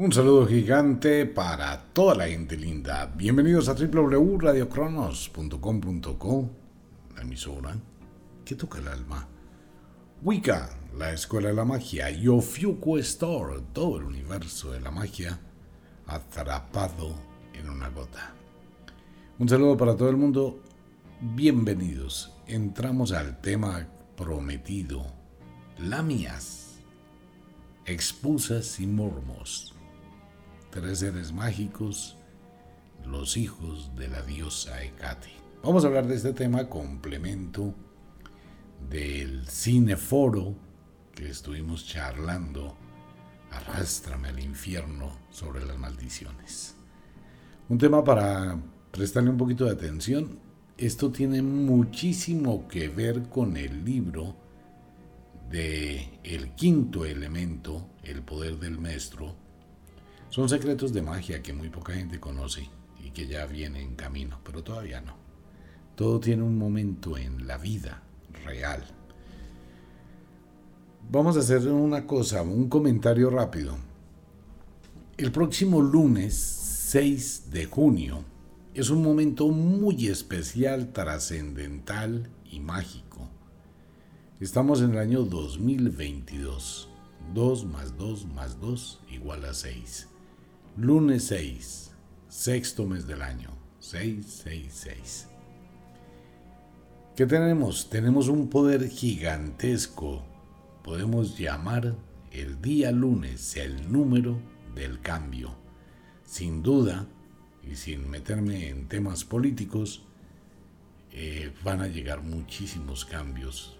Un saludo gigante para toda la gente linda. Bienvenidos a www.radiocronos.com.co, la emisora que toca el alma. Wicca, la escuela de la magia, y Ofiuco Store, todo el universo de la magia, atrapado en una gota. Un saludo para todo el mundo. Bienvenidos. Entramos al tema prometido. Lamias, expulsas y mormos tres seres mágicos, los hijos de la diosa Hecate. Vamos a hablar de este tema complemento del cineforo que estuvimos charlando, Arrástrame al infierno sobre las maldiciones. Un tema para prestarle un poquito de atención. Esto tiene muchísimo que ver con el libro de El quinto elemento, el poder del maestro, son secretos de magia que muy poca gente conoce y que ya viene en camino, pero todavía no. Todo tiene un momento en la vida real. Vamos a hacer una cosa, un comentario rápido. El próximo lunes 6 de junio es un momento muy especial, trascendental y mágico. Estamos en el año 2022. 2 más 2 más 2 igual a 6. Lunes 6, sexto mes del año. 666. ¿Qué tenemos? Tenemos un poder gigantesco. Podemos llamar el día lunes el número del cambio. Sin duda, y sin meterme en temas políticos, eh, van a llegar muchísimos cambios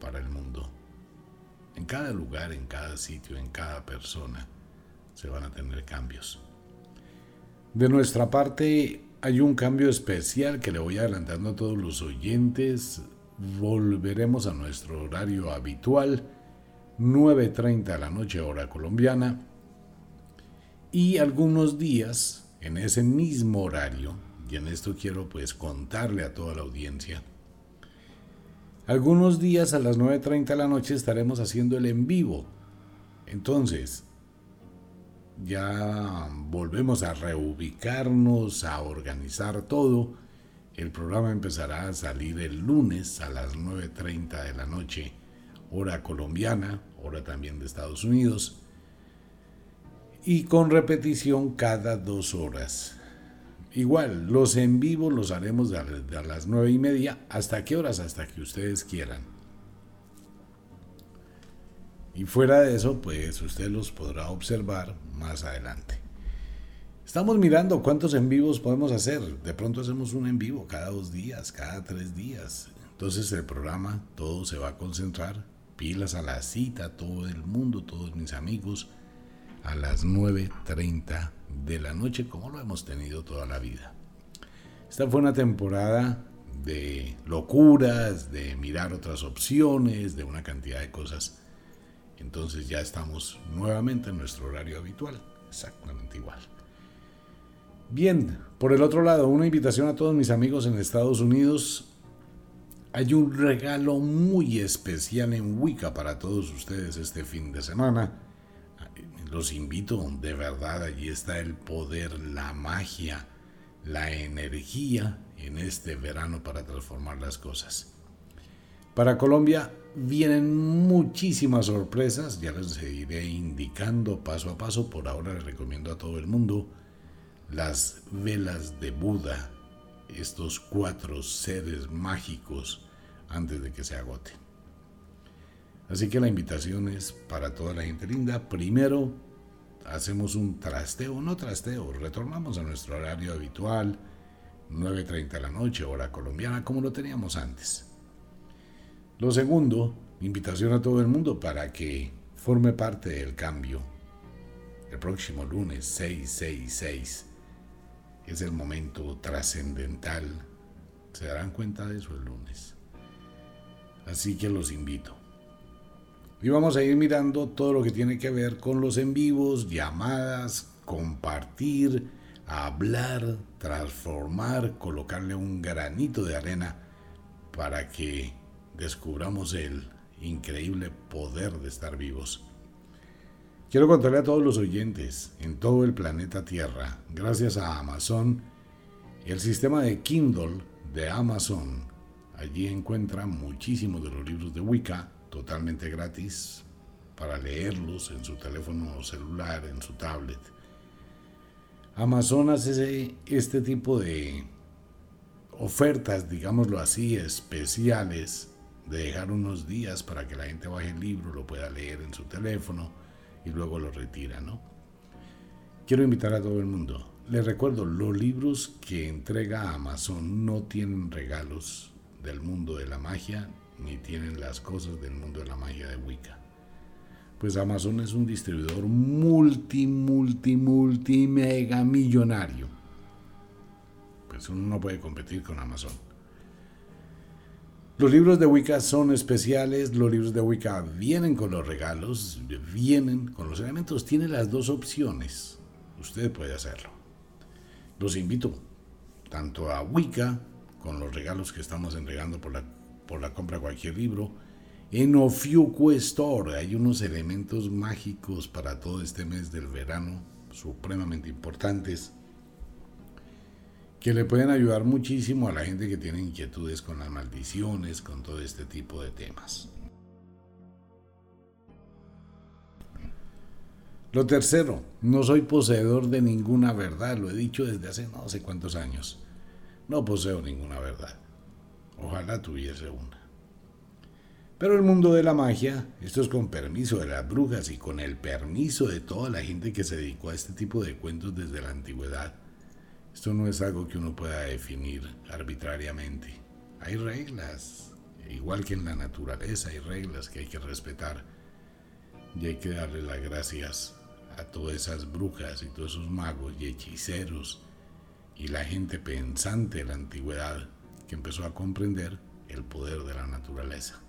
para el mundo. En cada lugar, en cada sitio, en cada persona se van a tener cambios. De nuestra parte hay un cambio especial que le voy adelantando a todos los oyentes. Volveremos a nuestro horario habitual, 9.30 de la noche hora colombiana. Y algunos días, en ese mismo horario, y en esto quiero pues contarle a toda la audiencia, algunos días a las 9.30 de la noche estaremos haciendo el en vivo. Entonces, ya volvemos a reubicarnos, a organizar todo. El programa empezará a salir el lunes a las 9.30 de la noche, hora colombiana, hora también de Estados Unidos, y con repetición cada dos horas. Igual, los en vivo los haremos a las nueve y media. ¿Hasta qué horas? Hasta que ustedes quieran. Y fuera de eso, pues usted los podrá observar más adelante. Estamos mirando cuántos en vivos podemos hacer. De pronto hacemos un en vivo cada dos días, cada tres días. Entonces el programa todo se va a concentrar. Pilas a la cita, todo el mundo, todos mis amigos, a las 9.30 de la noche, como lo hemos tenido toda la vida. Esta fue una temporada de locuras, de mirar otras opciones, de una cantidad de cosas entonces ya estamos nuevamente en nuestro horario habitual, exactamente igual. Bien, por el otro lado, una invitación a todos mis amigos en Estados Unidos. Hay un regalo muy especial en Wicca para todos ustedes este fin de semana. Los invito, de verdad, allí está el poder, la magia, la energía en este verano para transformar las cosas. Para Colombia vienen muchísimas sorpresas, ya les iré indicando paso a paso, por ahora les recomiendo a todo el mundo las velas de Buda, estos cuatro seres mágicos antes de que se agoten. Así que la invitación es para toda la gente linda. Primero hacemos un trasteo, no trasteo, retornamos a nuestro horario habitual, 9.30 de la noche, hora colombiana, como lo teníamos antes. Lo segundo, invitación a todo el mundo para que forme parte del cambio. El próximo lunes 666 es el momento trascendental. Se darán cuenta de eso el lunes. Así que los invito. Y vamos a ir mirando todo lo que tiene que ver con los en vivos, llamadas, compartir, hablar, transformar, colocarle un granito de arena para que descubramos el increíble poder de estar vivos. Quiero contarle a todos los oyentes en todo el planeta Tierra, gracias a Amazon el sistema de Kindle de Amazon, allí encuentra muchísimos de los libros de Wicca totalmente gratis para leerlos en su teléfono celular, en su tablet. Amazon hace este tipo de ofertas, digámoslo así, especiales, de dejar unos días para que la gente baje el libro, lo pueda leer en su teléfono y luego lo retira, ¿no? Quiero invitar a todo el mundo. Les recuerdo, los libros que entrega Amazon no tienen regalos del mundo de la magia, ni tienen las cosas del mundo de la magia de Wicca. Pues Amazon es un distribuidor multi, multi, multi, mega millonario. Pues uno no puede competir con Amazon. Los libros de Wicca son especiales, los libros de Wicca vienen con los regalos, vienen con los elementos, tiene las dos opciones. Usted puede hacerlo. Los invito tanto a Wicca, con los regalos que estamos entregando por la, por la compra de cualquier libro, en Ofiuco Store hay unos elementos mágicos para todo este mes del verano, supremamente importantes que le pueden ayudar muchísimo a la gente que tiene inquietudes con las maldiciones, con todo este tipo de temas. Lo tercero, no soy poseedor de ninguna verdad, lo he dicho desde hace no sé cuántos años. No poseo ninguna verdad. Ojalá tuviese una. Pero el mundo de la magia, esto es con permiso de las brujas y con el permiso de toda la gente que se dedicó a este tipo de cuentos desde la antigüedad, esto no es algo que uno pueda definir arbitrariamente. Hay reglas, igual que en la naturaleza hay reglas que hay que respetar. Y hay que darle las gracias a todas esas brujas y todos esos magos y hechiceros y la gente pensante de la antigüedad que empezó a comprender el poder de la naturaleza.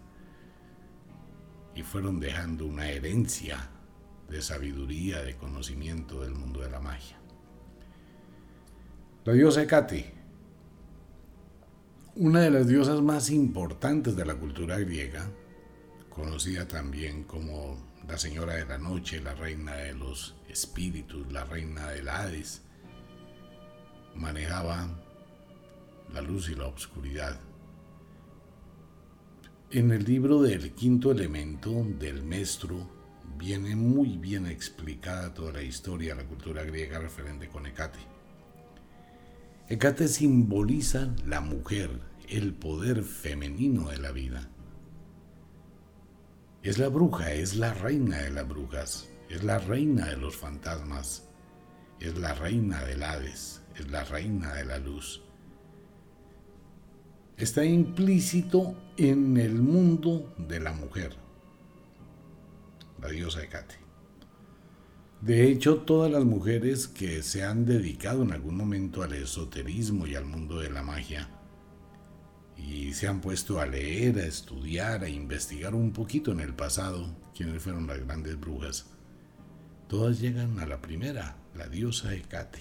Y fueron dejando una herencia de sabiduría, de conocimiento del mundo de la magia. La diosa Hecate, una de las diosas más importantes de la cultura griega, conocida también como la señora de la noche, la reina de los espíritus, la reina del Hades, manejaba la luz y la oscuridad. En el libro del quinto elemento del maestro viene muy bien explicada toda la historia de la cultura griega referente con Hecate. Hecate simboliza la mujer, el poder femenino de la vida. Es la bruja, es la reina de las brujas, es la reina de los fantasmas, es la reina del Hades, es la reina de la luz. Está implícito en el mundo de la mujer, la diosa Hecate. De hecho, todas las mujeres que se han dedicado en algún momento al esoterismo y al mundo de la magia, y se han puesto a leer, a estudiar, a investigar un poquito en el pasado quiénes fueron las grandes brujas, todas llegan a la primera, la diosa Hecate,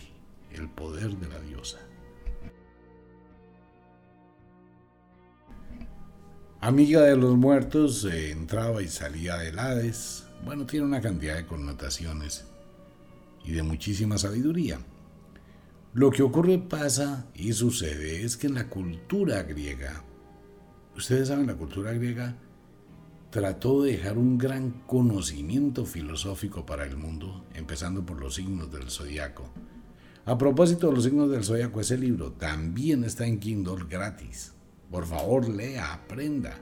el poder de la diosa. Amiga de los muertos, entraba y salía de Hades. Bueno, tiene una cantidad de connotaciones y de muchísima sabiduría. Lo que ocurre, pasa y sucede es que en la cultura griega, ustedes saben, la cultura griega trató de dejar un gran conocimiento filosófico para el mundo, empezando por los signos del zodiaco. A propósito de los signos del zodiaco, ese libro también está en Kindle gratis. Por favor, lea, aprenda.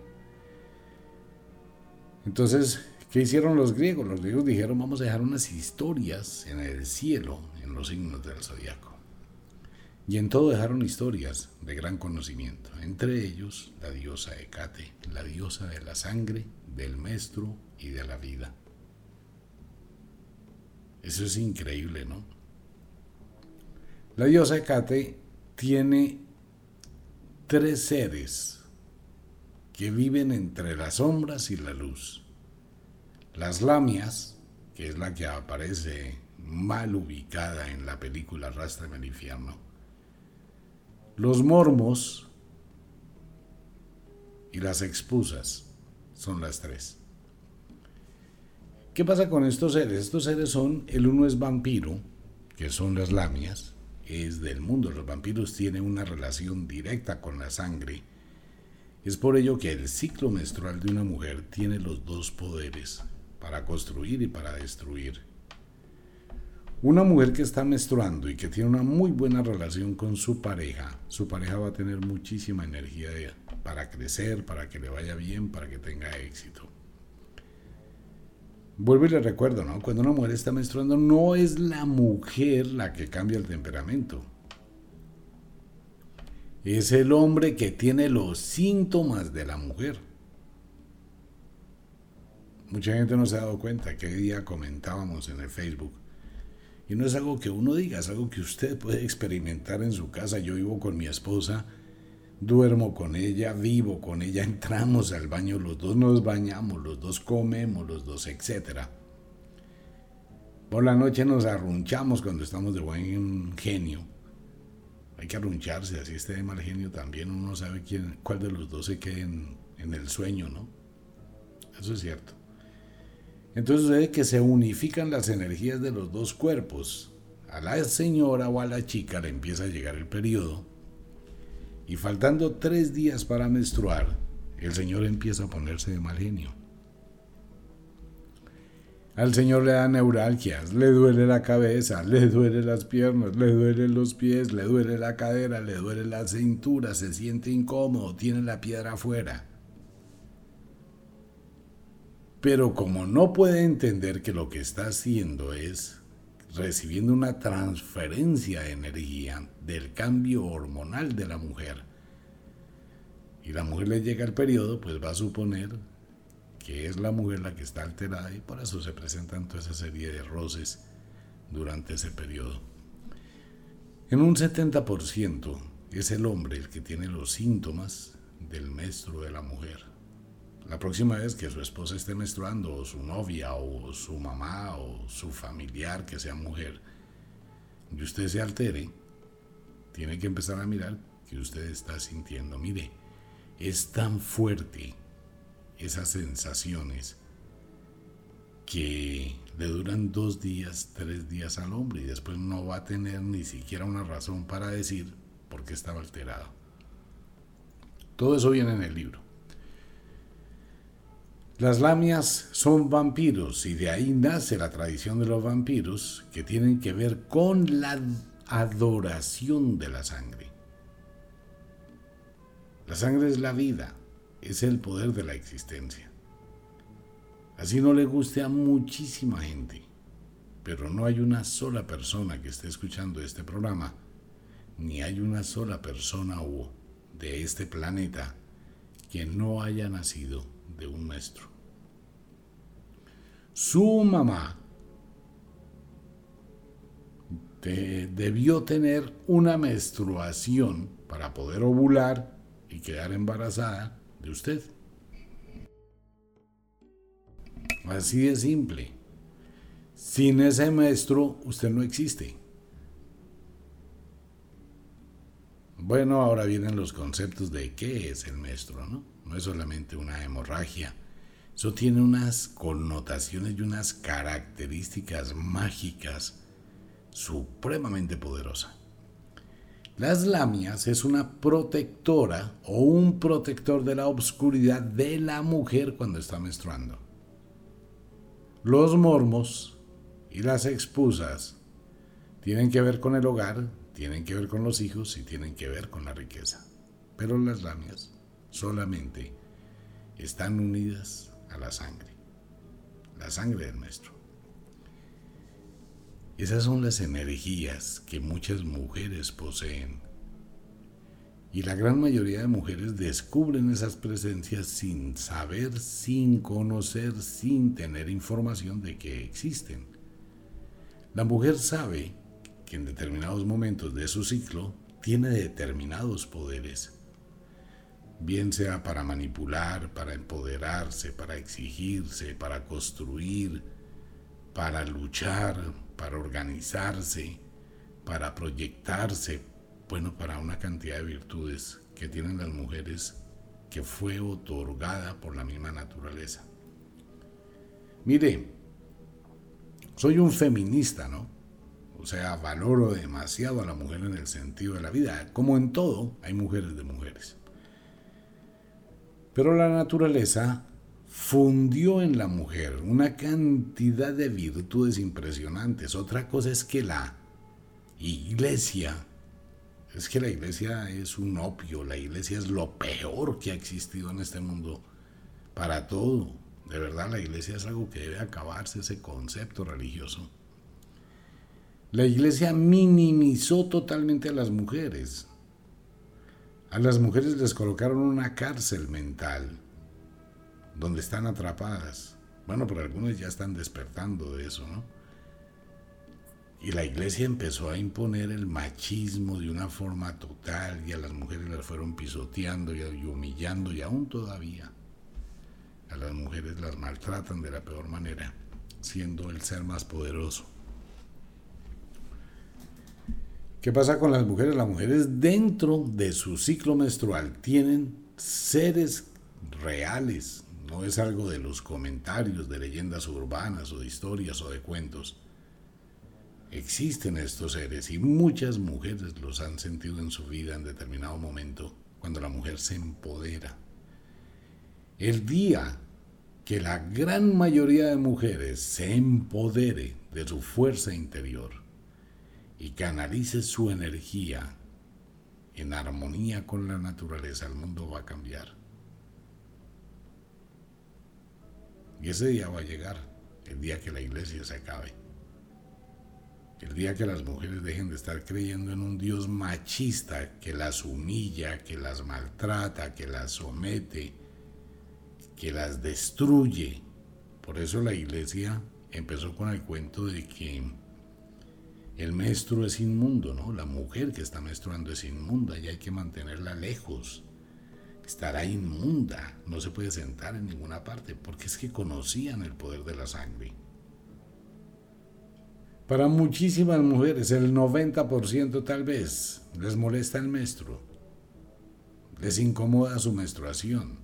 Entonces, ¿Qué hicieron los griegos? Los griegos dijeron vamos a dejar unas historias en el cielo, en los signos del zodiaco. Y en todo dejaron historias de gran conocimiento, entre ellos la diosa Hecate, la diosa de la sangre, del maestro y de la vida. Eso es increíble, ¿no? La diosa Hecate tiene tres seres que viven entre las sombras y la luz. Las lamias, que es la que aparece mal ubicada en la película Rastra el infierno. Los mormos y las expusas son las tres. ¿Qué pasa con estos seres? Estos seres son, el uno es vampiro, que son las lamias, es del mundo. Los vampiros tienen una relación directa con la sangre. Es por ello que el ciclo menstrual de una mujer tiene los dos poderes, para construir y para destruir. Una mujer que está menstruando y que tiene una muy buena relación con su pareja, su pareja va a tener muchísima energía para crecer, para que le vaya bien, para que tenga éxito. Vuelvo y le recuerdo, ¿no? Cuando una mujer está menstruando, no es la mujer la que cambia el temperamento. Es el hombre que tiene los síntomas de la mujer. Mucha gente no se ha dado cuenta que hoy día comentábamos en el Facebook. Y no es algo que uno diga, es algo que usted puede experimentar en su casa. Yo vivo con mi esposa duermo con ella, vivo con ella, entramos al baño, los dos nos bañamos, los dos comemos, los dos, etc. Por la noche nos arrunchamos cuando estamos de buen genio. Hay que arruncharse, así esté de mal genio también, uno sabe quién, cuál de los dos se quede en, en el sueño, ¿no? Eso es cierto. Entonces sucede que se unifican las energías de los dos cuerpos. A la señora o a la chica le empieza a llegar el periodo y faltando tres días para menstruar, el Señor empieza a ponerse de mal genio. Al Señor le da neuralgias, le duele la cabeza, le duele las piernas, le duelen los pies, le duele la cadera, le duele la cintura, se siente incómodo, tiene la piedra afuera. Pero como no puede entender que lo que está haciendo es recibiendo una transferencia de energía del cambio hormonal de la mujer, y la mujer le llega el periodo, pues va a suponer que es la mujer la que está alterada y por eso se presentan toda esa serie de roces durante ese periodo. En un 70% es el hombre el que tiene los síntomas del menstruo de la mujer. La próxima vez que su esposa esté menstruando, o su novia, o su mamá, o su familiar que sea mujer, y usted se altere, tiene que empezar a mirar que usted está sintiendo. Mire, es tan fuerte esas sensaciones que le duran dos días, tres días al hombre y después no va a tener ni siquiera una razón para decir por qué estaba alterado. Todo eso viene en el libro. Las lamias son vampiros y de ahí nace la tradición de los vampiros que tienen que ver con la adoración de la sangre. La sangre es la vida, es el poder de la existencia. Así no le guste a muchísima gente, pero no hay una sola persona que esté escuchando este programa, ni hay una sola persona de este planeta que no haya nacido de un maestro. Su mamá debió tener una menstruación para poder ovular y quedar embarazada de usted. Así de simple. Sin ese maestro usted no existe. Bueno, ahora vienen los conceptos de qué es el maestro, ¿no? No es solamente una hemorragia, eso tiene unas connotaciones y unas características mágicas supremamente poderosas. Las lamias es una protectora o un protector de la obscuridad de la mujer cuando está menstruando. Los mormos y las expusas tienen que ver con el hogar, tienen que ver con los hijos y tienen que ver con la riqueza. Pero las lamias solamente están unidas a la sangre, la sangre del maestro. Esas son las energías que muchas mujeres poseen. Y la gran mayoría de mujeres descubren esas presencias sin saber, sin conocer, sin tener información de que existen. La mujer sabe que en determinados momentos de su ciclo tiene determinados poderes bien sea para manipular, para empoderarse, para exigirse, para construir, para luchar, para organizarse, para proyectarse, bueno, para una cantidad de virtudes que tienen las mujeres que fue otorgada por la misma naturaleza. Mire, soy un feminista, ¿no? O sea, valoro demasiado a la mujer en el sentido de la vida. Como en todo, hay mujeres de mujeres. Pero la naturaleza fundió en la mujer una cantidad de virtudes impresionantes. Otra cosa es que la iglesia, es que la iglesia es un opio, la iglesia es lo peor que ha existido en este mundo para todo. De verdad, la iglesia es algo que debe acabarse, ese concepto religioso. La iglesia minimizó totalmente a las mujeres. A las mujeres les colocaron una cárcel mental donde están atrapadas. Bueno, pero algunos ya están despertando de eso, ¿no? Y la iglesia empezó a imponer el machismo de una forma total y a las mujeres las fueron pisoteando y humillando y aún todavía a las mujeres las maltratan de la peor manera, siendo el ser más poderoso. ¿Qué pasa con las mujeres? Las mujeres dentro de su ciclo menstrual tienen seres reales, no es algo de los comentarios de leyendas urbanas o de historias o de cuentos. Existen estos seres y muchas mujeres los han sentido en su vida en determinado momento, cuando la mujer se empodera. El día que la gran mayoría de mujeres se empodere de su fuerza interior y canalice su energía en armonía con la naturaleza, el mundo va a cambiar. Y ese día va a llegar, el día que la iglesia se acabe. El día que las mujeres dejen de estar creyendo en un Dios machista que las humilla, que las maltrata, que las somete, que las destruye. Por eso la iglesia empezó con el cuento de que el maestro es inmundo, ¿no? La mujer que está menstruando es inmunda y hay que mantenerla lejos estará inmunda, no se puede sentar en ninguna parte, porque es que conocían el poder de la sangre. Para muchísimas mujeres, el 90% tal vez, les molesta el menstruo, les incomoda su menstruación,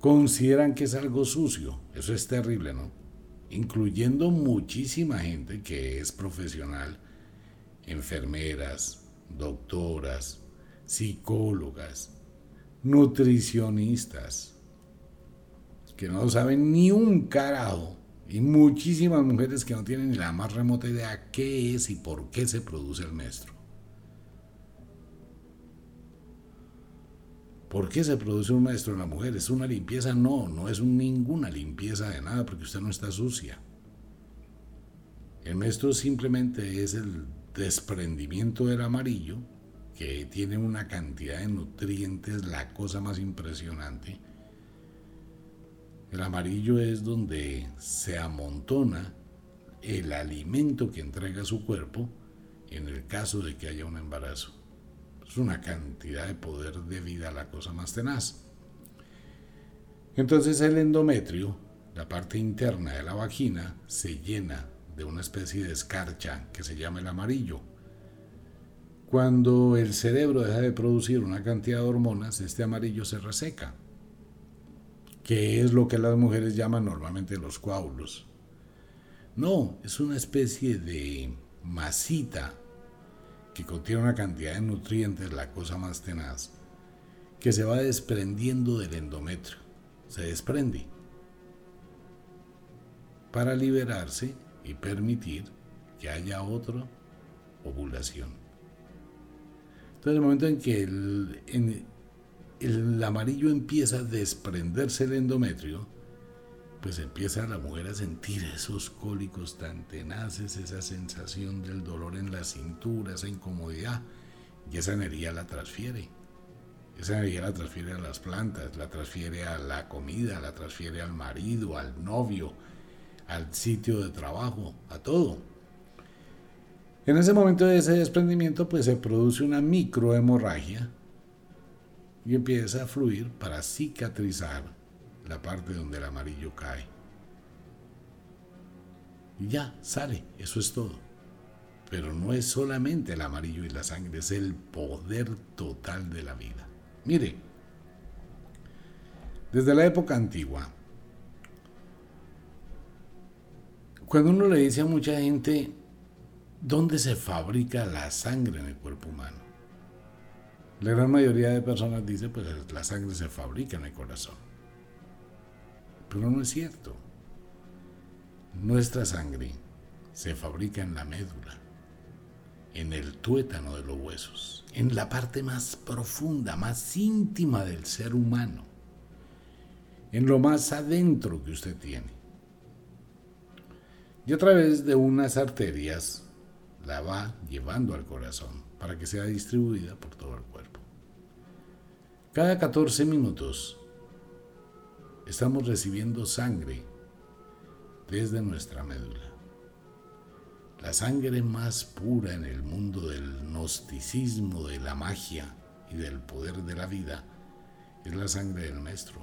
consideran que es algo sucio, eso es terrible, ¿no? Incluyendo muchísima gente que es profesional, enfermeras, doctoras, psicólogas, nutricionistas que no saben ni un carajo y muchísimas mujeres que no tienen ni la más remota idea qué es y por qué se produce el menstruo. ¿Por qué se produce un menstruo en la mujer? ¿Es una limpieza? No, no es ninguna limpieza de nada porque usted no está sucia. El menstruo simplemente es el desprendimiento del amarillo que tiene una cantidad de nutrientes, la cosa más impresionante. El amarillo es donde se amontona el alimento que entrega su cuerpo en el caso de que haya un embarazo. Es una cantidad de poder de vida, la cosa más tenaz. Entonces el endometrio, la parte interna de la vagina, se llena de una especie de escarcha que se llama el amarillo. Cuando el cerebro deja de producir una cantidad de hormonas, este amarillo se reseca, que es lo que las mujeres llaman normalmente los coágulos. No, es una especie de masita contiene una cantidad de nutrientes, la cosa más tenaz, que se va desprendiendo del endometrio, se desprende para liberarse y permitir que haya otra ovulación. Entonces, el momento en que el, amarillo empieza a desprenderse el endometrio, pues empieza la mujer a sentir esos cólicos tan tenaces, esa sensación del dolor en la cintura, esa incomodidad, y esa energía la transfiere. Esa energía la transfiere a las plantas, la transfiere a la comida, la transfiere al marido, al novio, al sitio de trabajo, a todo. En ese momento de ese desprendimiento, pues se produce una microhemorragia y empieza a fluir para cicatrizar la parte donde el amarillo cae. Ya, sale, eso es todo. Pero no es solamente el amarillo y la sangre, es el poder total de la vida. Mire, desde la época antigua, Cuando uno le dice a mucha gente, ¿dónde se fabrica la sangre en el cuerpo humano? La gran mayoría de personas dice, pues la sangre se fabrica en el corazón. Pero no es cierto. Nuestra sangre se fabrica en la médula, en el tuétano de los huesos, en la parte más profunda, más íntima del ser humano, en lo más adentro que usted tiene. Y a través de unas arterias la va llevando al corazón para que sea distribuida por todo el cuerpo. Cada 14 minutos estamos recibiendo sangre desde nuestra médula. La sangre más pura en el mundo del gnosticismo, de la magia y del poder de la vida es la sangre del maestro.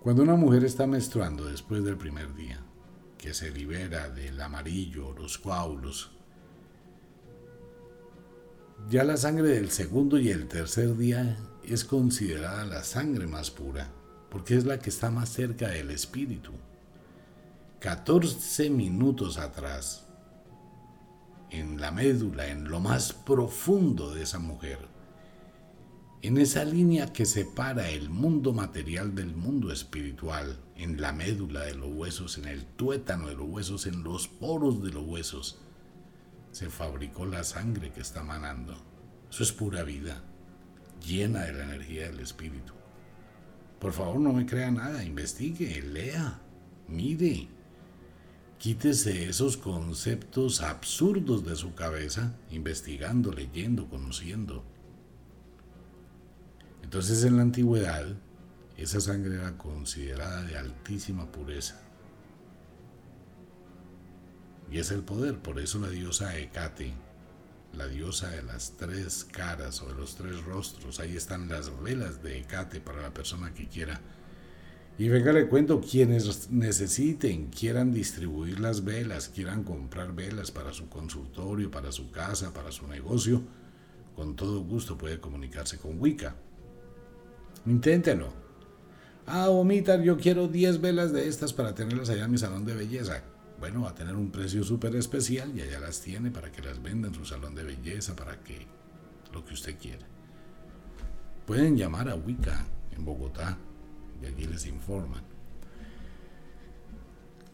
Cuando una mujer está menstruando después del primer día, que se libera del amarillo, los coágulos, ya la sangre del segundo y el tercer día es considerada la sangre más pura, porque es la que está más cerca del espíritu. 14 minutos atrás, en la médula, en lo más profundo de esa mujer, en esa línea que separa el mundo material del mundo espiritual, en la médula de los huesos, en el tuétano de los huesos, en los poros de los huesos, se fabricó la sangre que está manando. Eso es pura vida, llena de la energía del espíritu. Por favor, no me crea nada, investigue, lea, mire. Quítese esos conceptos absurdos de su cabeza, investigando, leyendo, conociendo. Entonces en la antigüedad, esa sangre era considerada de altísima pureza. Y es el poder, por eso la diosa Hecate, la diosa de las tres caras o de los tres rostros, ahí están las velas de Hecate para la persona que quiera y venga, le cuento, quienes necesiten, quieran distribuir las velas, quieran comprar velas para su consultorio, para su casa, para su negocio, con todo gusto puede comunicarse con Wicca. Inténtelo. Ah, Omitar, yo quiero 10 velas de estas para tenerlas allá en mi salón de belleza. Bueno, a tener un precio súper especial y allá las tiene para que las venda en su salón de belleza, para que lo que usted quiera. Pueden llamar a Wicca en Bogotá y allí les informan.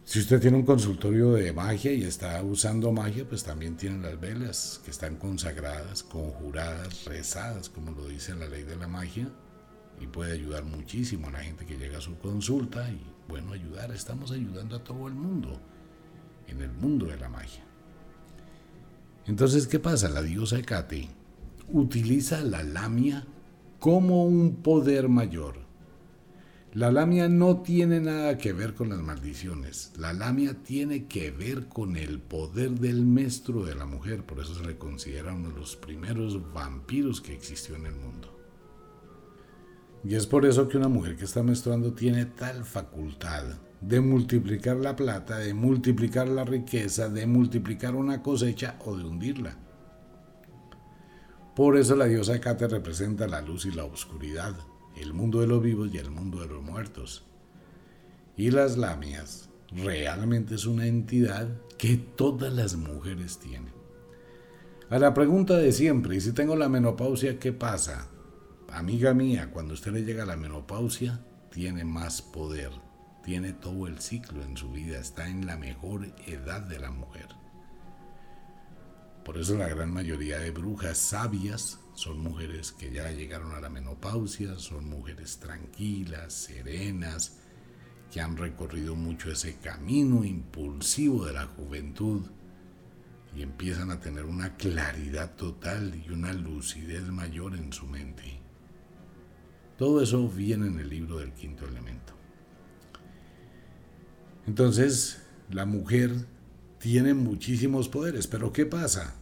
Si usted tiene un consultorio de magia y está usando magia, pues también tienen las velas que están consagradas, conjuradas, rezadas, como lo dice la ley de la magia, y puede ayudar muchísimo a la gente que llega a su consulta y, bueno, ayudar, estamos ayudando a todo el mundo en el mundo de la magia. Entonces, ¿qué pasa? La diosa Hecate utiliza la lamia como un poder mayor la lamia no tiene nada que ver con las maldiciones. La lamia tiene que ver con el poder del maestro de la mujer. Por eso se le considera uno de los primeros vampiros que existió en el mundo. Y es por eso que una mujer que está menstruando tiene tal facultad de multiplicar la plata, de multiplicar la riqueza, de multiplicar una cosecha o de hundirla. Por eso la diosa Cate representa la luz y la oscuridad el mundo de los vivos y el mundo de los muertos. Y las lamias realmente es una entidad que todas las mujeres tienen. A la pregunta de siempre, ¿y si tengo la menopausia, qué pasa? Amiga mía, cuando usted le llega a la menopausia, tiene más poder, tiene todo el ciclo en su vida, está en la mejor edad de la mujer. Por eso la gran mayoría de brujas sabias son mujeres que ya llegaron a la menopausia, son mujeres tranquilas, serenas, que han recorrido mucho ese camino impulsivo de la juventud y empiezan a tener una claridad total y una lucidez mayor en su mente. Todo eso viene en el libro del quinto elemento. Entonces, la mujer tiene muchísimos poderes, pero ¿qué pasa?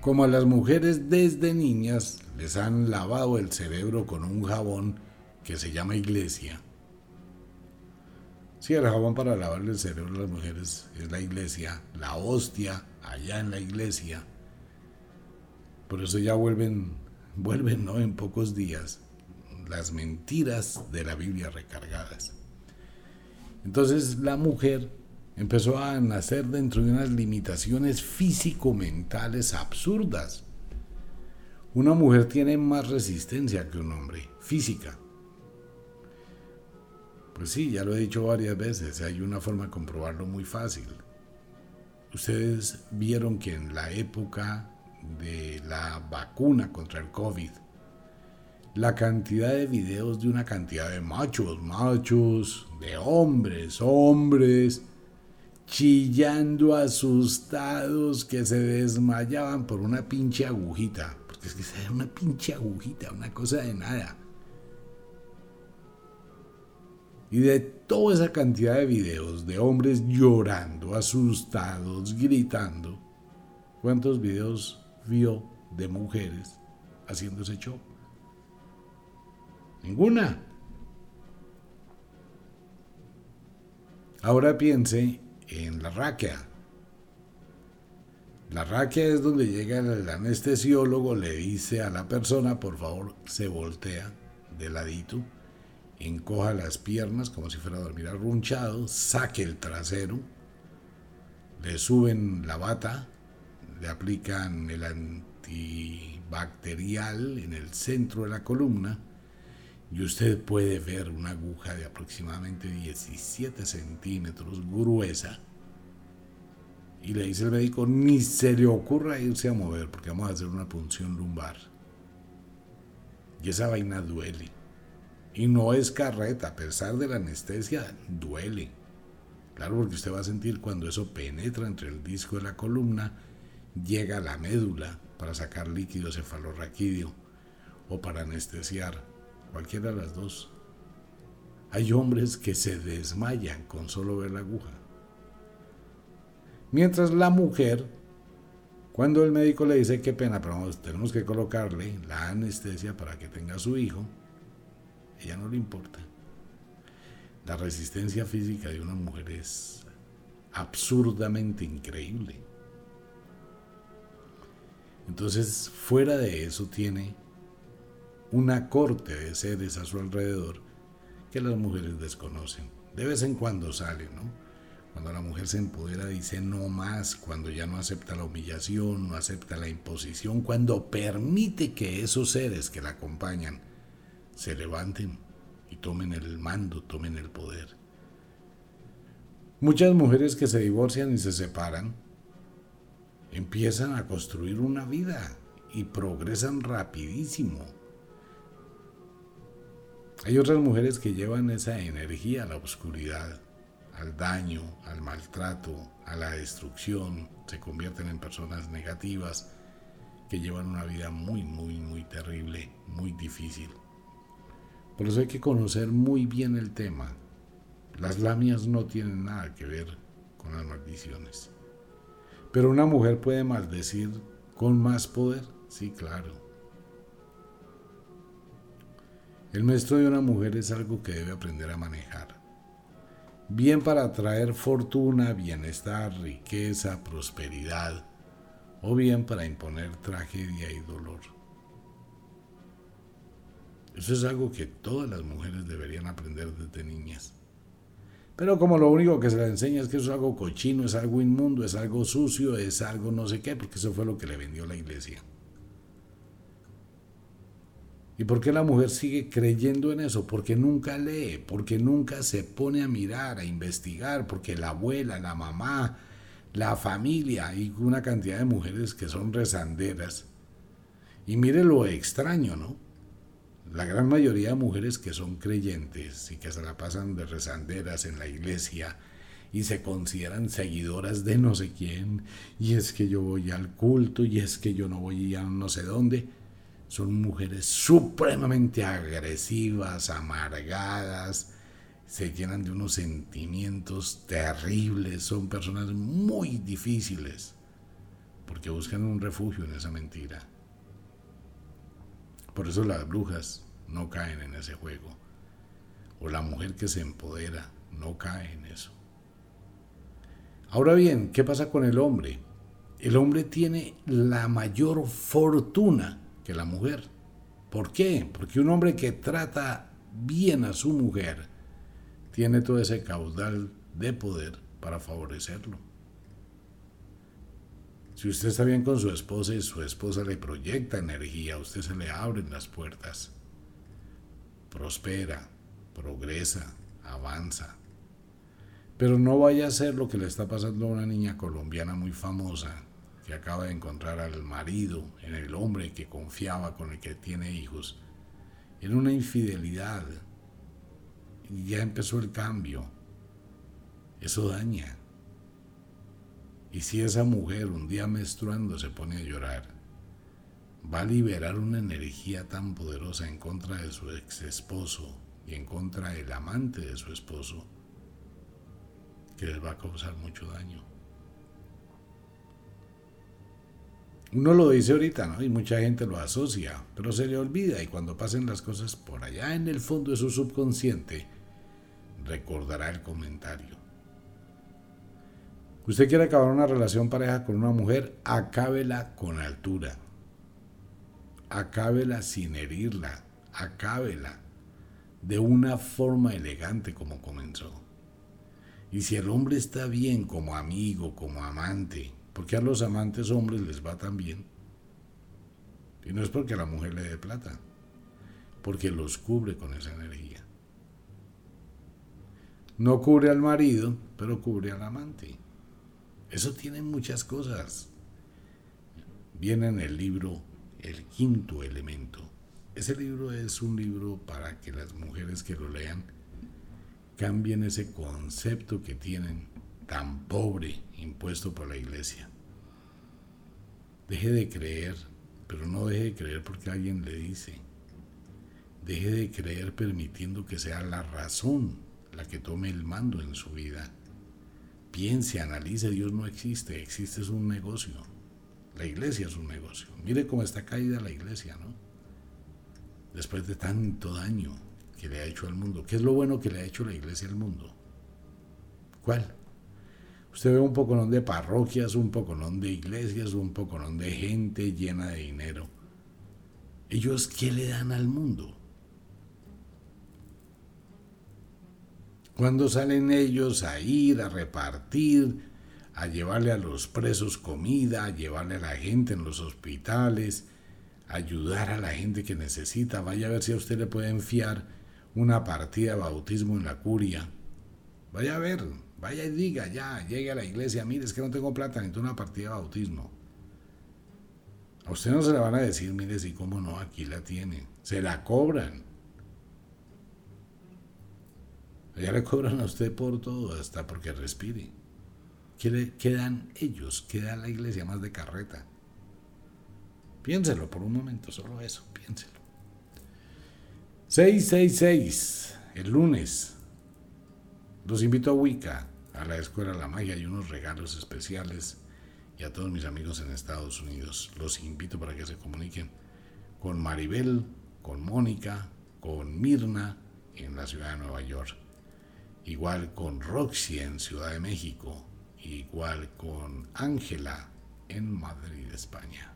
Como a las mujeres desde niñas les han lavado el cerebro con un jabón que se llama iglesia. Sí, el jabón para lavarle el cerebro a las mujeres es la iglesia, la hostia allá en la iglesia. Por eso ya vuelven, vuelven, ¿no? En pocos días. Las mentiras de la Biblia recargadas. Entonces la mujer empezó a nacer dentro de unas limitaciones físico-mentales absurdas. Una mujer tiene más resistencia que un hombre, física. Pues sí, ya lo he dicho varias veces, hay una forma de comprobarlo muy fácil. Ustedes vieron que en la época de la vacuna contra el COVID, la cantidad de videos de una cantidad de machos, machos, de hombres, hombres, chillando asustados que se desmayaban por una pinche agujita. Porque es que era una pinche agujita, una cosa de nada. Y de toda esa cantidad de videos de hombres llorando, asustados, gritando, ¿cuántos videos vio de mujeres haciendo ese show? Ninguna. Ahora piense en la raquia. La raquia es donde llega el anestesiólogo, le dice a la persona, por favor, se voltea de ladito, encoja las piernas como si fuera a dormir arrunchado, saque el trasero, le suben la bata, le aplican el antibacterial en el centro de la columna, y usted puede ver una aguja de aproximadamente 17 centímetros gruesa. Y le dice el médico ni se le ocurra irse a mover porque vamos a hacer una punción lumbar y esa vaina duele. Y no es carreta a pesar de la anestesia duele. Claro porque usted va a sentir cuando eso penetra entre el disco de la columna llega a la médula para sacar líquido cefalorraquídeo o para anestesiar cualquiera de las dos. Hay hombres que se desmayan con solo ver la aguja. Mientras la mujer, cuando el médico le dice qué pena, pero tenemos que colocarle la anestesia para que tenga su hijo, ella no le importa. La resistencia física de una mujer es absurdamente increíble. Entonces, fuera de eso tiene una corte de seres a su alrededor que las mujeres desconocen. De vez en cuando sale, ¿no? Cuando la mujer se empodera dice no más, cuando ya no acepta la humillación, no acepta la imposición, cuando permite que esos seres que la acompañan se levanten y tomen el mando, tomen el poder. Muchas mujeres que se divorcian y se separan empiezan a construir una vida y progresan rapidísimo hay otras mujeres que llevan esa energía a la oscuridad, al daño, al maltrato, a la destrucción, se convierten en personas negativas que llevan una vida muy, muy, muy terrible, muy difícil. Por eso hay que conocer muy bien el tema. Las lamias no tienen nada que ver con las maldiciones. Pero una mujer puede maldecir con más poder, sí, claro. El maestro de una mujer es algo que debe aprender a manejar. Bien para atraer fortuna, bienestar, riqueza, prosperidad, o bien para imponer tragedia y dolor. Eso es algo que todas las mujeres deberían aprender desde niñas. Pero como lo único que se les enseña es que eso es algo cochino, es algo inmundo, es algo sucio, es algo no sé qué, porque eso fue lo que le vendió la iglesia. ¿Y por qué la mujer sigue creyendo en eso? Porque nunca lee, porque nunca se pone a mirar, a investigar, porque la abuela, la mamá, la familia y una cantidad de mujeres que son rezanderas. Y mire lo extraño, ¿no? La gran mayoría de mujeres que son creyentes y que se la pasan de rezanderas en la iglesia y se consideran seguidoras de no sé quién, y es que yo voy al culto, y es que yo no voy a no sé dónde, son mujeres supremamente agresivas, amargadas, se llenan de unos sentimientos terribles, son personas muy difíciles, porque buscan un refugio en esa mentira. Por eso las brujas no caen en ese juego, o la mujer que se empodera no cae en eso. Ahora bien, ¿qué pasa con el hombre? El hombre tiene la mayor fortuna que la mujer. ¿Por qué? Porque un hombre que trata bien a su mujer tiene todo ese caudal de poder para favorecerlo. Si usted está bien con su esposa y su esposa le proyecta energía, a usted se le abren las puertas. Prospera, progresa, avanza. Pero no vaya a ser lo que le está pasando a una niña colombiana muy famosa que acaba de encontrar al marido en el hombre que confiaba con el que tiene hijos. En una infidelidad. Ya empezó el cambio. Eso daña. Y si esa mujer un día menstruando se pone a llorar, va a liberar una energía tan poderosa en contra de su ex esposo y en contra del amante de su esposo, que les va a causar mucho daño. Uno lo dice ahorita, ¿no? Y mucha gente lo asocia, pero se le olvida y cuando pasen las cosas por allá en el fondo de su subconsciente, recordará el comentario. Usted quiere acabar una relación pareja con una mujer, acábela con altura. Acábela sin herirla. Acábela de una forma elegante como comenzó. Y si el hombre está bien como amigo, como amante, porque a los amantes hombres les va tan bien. Y no es porque la mujer le dé plata, porque los cubre con esa energía. No cubre al marido, pero cubre al amante. Eso tiene muchas cosas. Viene en el libro El quinto elemento. Ese libro es un libro para que las mujeres que lo lean cambien ese concepto que tienen tan pobre impuesto por la iglesia. Deje de creer, pero no deje de creer porque alguien le dice. Deje de creer permitiendo que sea la razón la que tome el mando en su vida piense, analice, Dios no existe, existe es un negocio. La iglesia es un negocio. Mire cómo está caída la iglesia, ¿no? Después de tanto daño que le ha hecho al mundo. ¿Qué es lo bueno que le ha hecho la iglesia al mundo? ¿Cuál? Usted ve un poconón de parroquias, un poconón de iglesias, un poconón de gente llena de dinero. ¿Ellos qué le dan al mundo? Cuando salen ellos a ir, a repartir, a llevarle a los presos comida, a llevarle a la gente en los hospitales, ayudar a la gente que necesita. Vaya a ver si a usted le pueden fiar una partida de bautismo en la curia. Vaya a ver, vaya y diga, ya, llegue a la iglesia, mire, es que no tengo plata, necesito una partida de bautismo. A usted no se le van a decir, mire, si cómo no, aquí la tiene. Se la cobran. Ya le cobran a usted por todo, hasta porque respire. ¿Qué, le, dan ellos? ¿Qué da la iglesia más de carreta? Piénselo por un momento, solo eso, piénselo. 666, el lunes. Los invito a Wicca, a la Escuela La Magia y unos regalos especiales. Y a todos mis amigos en Estados Unidos, los invito para que se comuniquen con Maribel, con Mónica, con Mirna en la ciudad de Nueva York igual con Roxy en Ciudad de México, igual con Ángela en Madrid, España.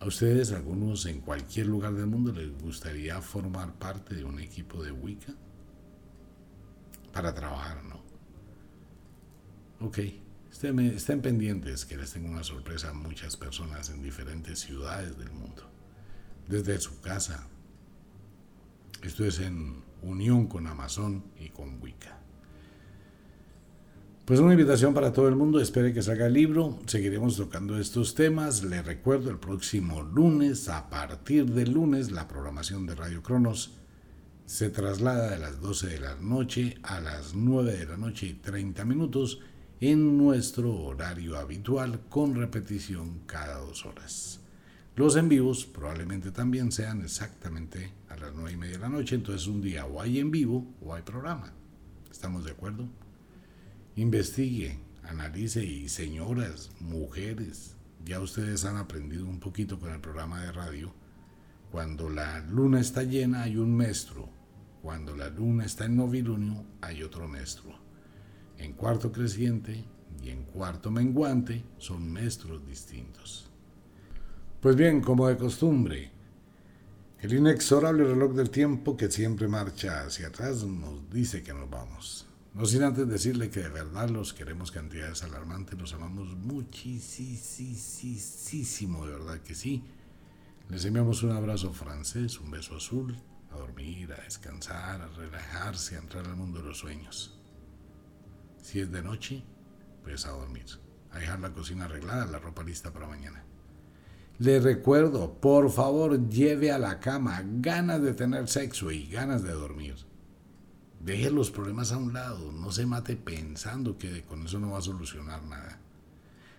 ¿A ustedes, algunos en cualquier lugar del mundo, les gustaría formar parte de un equipo de Wicca? Para trabajar, ¿no? Ok, estén, pendientes que les tengo una sorpresa a muchas personas en diferentes ciudades del mundo. Desde su casa. Esto es en unión con Amazon y con Wicca. Pues una invitación para todo el mundo, espere que salga el libro, seguiremos tocando estos temas, le recuerdo el próximo lunes, a partir del lunes, la programación de Radio Cronos se traslada de las 12 de la noche a las 9 de la noche y 30 minutos en nuestro horario habitual con repetición cada dos horas. Los en vivos probablemente también sean exactamente a las 9 y media de la noche, entonces un día o hay en vivo o hay programa. ¿Estamos de acuerdo? Investigue, analice y señoras, mujeres, ya ustedes han aprendido un poquito con el programa de radio. Cuando la luna está llena hay un maestro. Cuando la luna está en novilunio hay otro maestro. En cuarto creciente y en cuarto menguante son maestros distintos. Pues bien, como de costumbre, El inexorable reloj del tiempo que siempre marcha hacia atrás nos dice que nos vamos. No sin antes decirle que de verdad los queremos cantidades alarmantes, los amamos muchísimo, de verdad que sí. Les enviamos un abrazo francés, un beso azul, dormir, a descansar, a relajarse, a entrar al mundo de los sueños. Si es de noche, pues a dormir, a dejar la cocina arreglada, la ropa lista para mañana. Le recuerdo, por favor, lleve a la cama ganas de tener sexo y ganas de dormir. Deje los problemas a un lado, no se mate pensando que con eso no va a solucionar nada.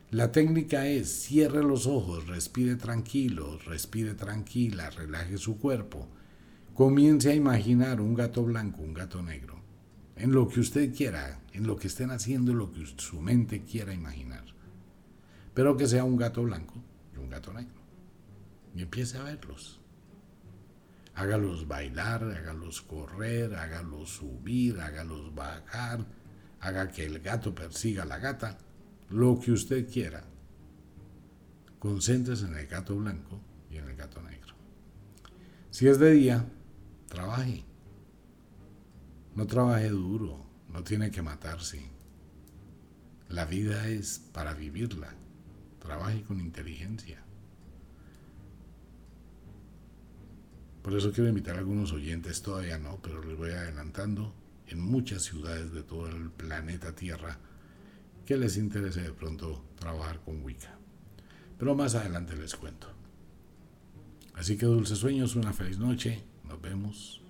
La técnica es cierre los ojos, respire tranquilo, respire tranquila, relaje su cuerpo. Comience a imaginar un gato blanco, un gato negro. En lo que usted quiera, en lo que estén haciendo, lo que su mente quiera imaginar. Pero que sea un gato blanco y un gato negro. Y empiece a verlos hágalos bailar, hágalos correr, hágalos subir, hágalos bajar, haga que el gato persiga a la gata, lo que usted quiera. Concéntrese en el gato blanco y en el gato negro. Si es de día, trabaje. No trabaje duro, no tiene que matarse. La vida es para vivirla. Trabaje con inteligencia. Por eso quiero invitar a algunos oyentes, todavía no, pero les voy adelantando, en muchas ciudades de todo el planeta Tierra, que les interese de pronto trabajar con Wicca. Pero más adelante les cuento. Así que dulces sueños, una feliz noche, nos vemos.